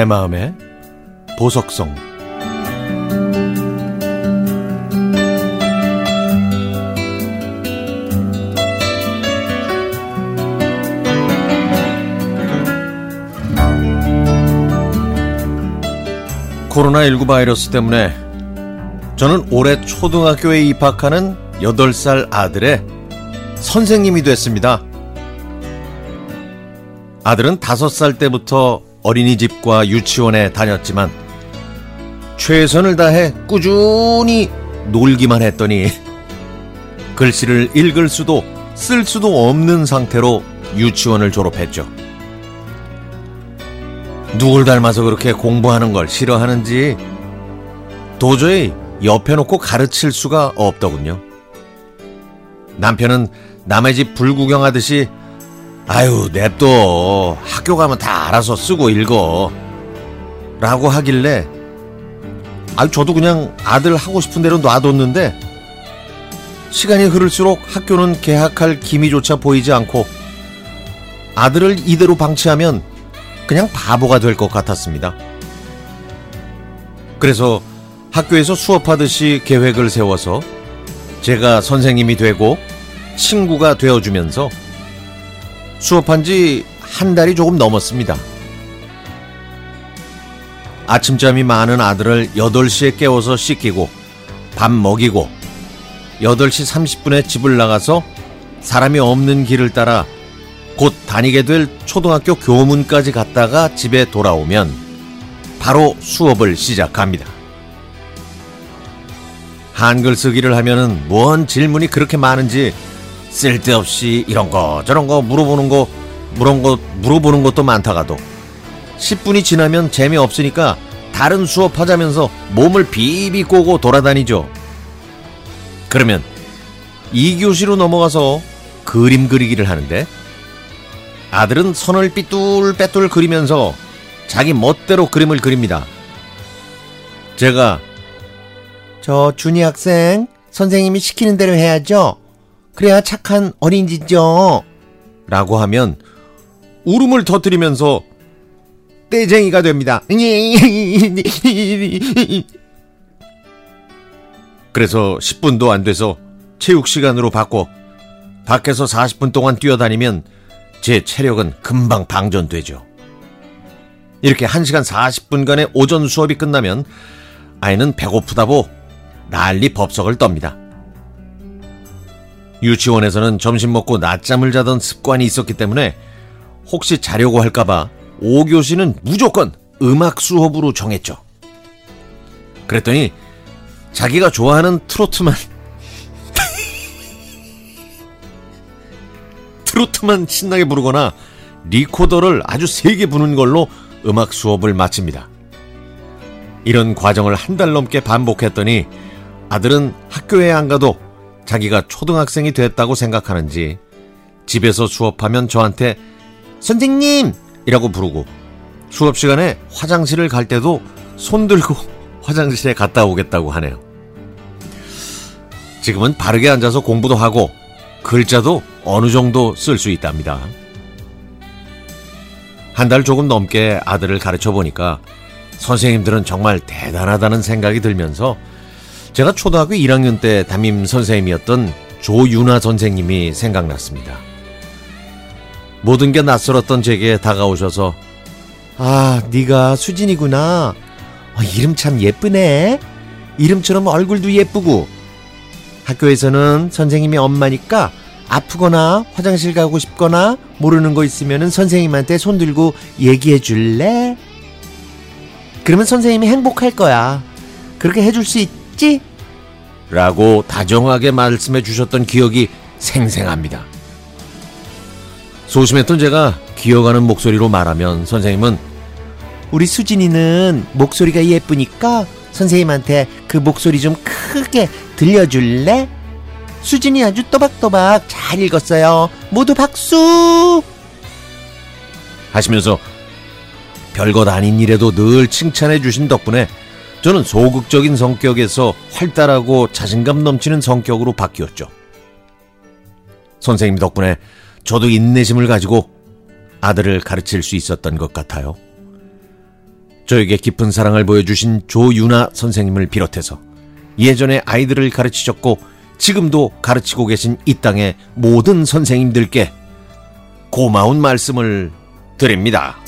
내 마음의 보석성 코로나19 바이러스 때문에 저는 올해 초등학교에 입학하는 8살 아들의 선생님이 됐습니다. 아들은 5살 때부터 어린이집과 유치원에 다녔지만 최선을 다해 꾸준히 놀기만 했더니 글씨를 읽을 수도 쓸 수도 없는 상태로 유치원을 졸업했죠. 누굴 닮아서 그렇게 공부하는 걸 싫어하는지 도저히 옆에 놓고 가르칠 수가 없더군요. 남편은 남의 집 불구경하듯이 아유 냅둬 학교 가면 다 알아서 쓰고 읽어 라고 하길래 아유 저도 그냥 아들 하고 싶은 대로 놔뒀는데 시간이 흐를수록 학교는 개학할 기미조차 보이지 않고 아들을 이대로 방치하면 그냥 바보가 될 것 같았습니다. 그래서 학교에서 수업하듯이 계획을 세워서 제가 선생님이 되고 친구가 되어주면서 수업한 지 한 달이 조금 넘었습니다. 아침잠이 많은 아들을 8시에 깨워서 씻기고 밥 먹이고 8시 30분에 집을 나가서 사람이 없는 길을 따라 곧 다니게 될 초등학교 교문까지 갔다가 집에 돌아오면 바로 수업을 시작합니다. 한글 쓰기를 하면은 뭔 질문이 그렇게 많은지 쓸데없이 이런 거 저런 거 물어보는 거 물은 거 물어보는 것도 많다가도 10분이 지나면 재미없으니까 다른 수업 하자면서 몸을 비비 꼬고 돌아다니죠. 그러면 2교시로 넘어가서 그림 그리기를 하는데 아들은 선을 삐뚤빼뚤 그리면서 자기 멋대로 그림을 그립니다. 제가 저 준이 학생 선생님이 시키는 대로 해야죠. 그래야 착한 어린이죠. 라고 하면 울음을 터뜨리면서 떼쟁이가 됩니다. 그래서 10분도 안 돼서 체육 시간으로 바꿔 밖에서 40분 동안 뛰어다니면 제 체력은 금방 방전되죠. 이렇게 1시간 40분간의 오전 수업이 끝나면 아이는 배고프다고 난리 법석을 떱니다. 유치원에서는 점심 먹고 낮잠을 자던 습관이 있었기 때문에 혹시 자려고 할까봐 5교시는 무조건 음악 수업으로 정했죠. 그랬더니 자기가 좋아하는 트로트만 트로트만 신나게 부르거나 리코더를 아주 세게 부는 걸로 음악 수업을 마칩니다. 이런 과정을 한 달 넘게 반복했더니 아들은 학교에 안 가도 자기가 초등학생이 됐다고 생각하는지 집에서 수업하면 저한테 선생님! 이라고 부르고 수업 시간에 화장실을 갈 때도 손 들고 화장실에 갔다 오겠다고 하네요. 지금은 바르게 앉아서 공부도 하고 글자도 어느 정도 쓸 수 있답니다. 한 달 조금 넘게 아들을 가르쳐 보니까 선생님들은 정말 대단하다는 생각이 들면서 제가 초등학교 1학년 때 담임 선생님이었던 조윤아 선생님이 생각났습니다. 모든 게 낯설었던 제게 다가오셔서 아, 네가 수진이구나. 아, 이름 참 예쁘네. 이름처럼 얼굴도 예쁘고. 학교에서는 선생님이 엄마니까 아프거나 화장실 가고 싶거나 모르는 거 있으면 선생님한테 손 들고 얘기해 줄래? 그러면 선생님이 행복할 거야. 그렇게 해줄 수 있지? 라고 다정하게 말씀해 주셨던 기억이 생생합니다. 소심했던 제가 기어가는 목소리로 말하면 선생님은 우리 수진이는 목소리가 예쁘니까 선생님한테 그 목소리 좀 크게 들려줄래? 수진이 아주 또박또박 잘 읽었어요. 모두 박수! 하시면서 별것 아닌 일에도 늘 칭찬해 주신 덕분에 저는 소극적인 성격에서 활달하고 자신감 넘치는 성격으로 바뀌었죠. 선생님 덕분에 저도 인내심을 가지고 아들을 가르칠 수 있었던 것 같아요. 저에게 깊은 사랑을 보여주신 조윤아 선생님을 비롯해서 예전에 아이들을 가르치셨고 지금도 가르치고 계신 이 땅의 모든 선생님들께 고마운 말씀을 드립니다.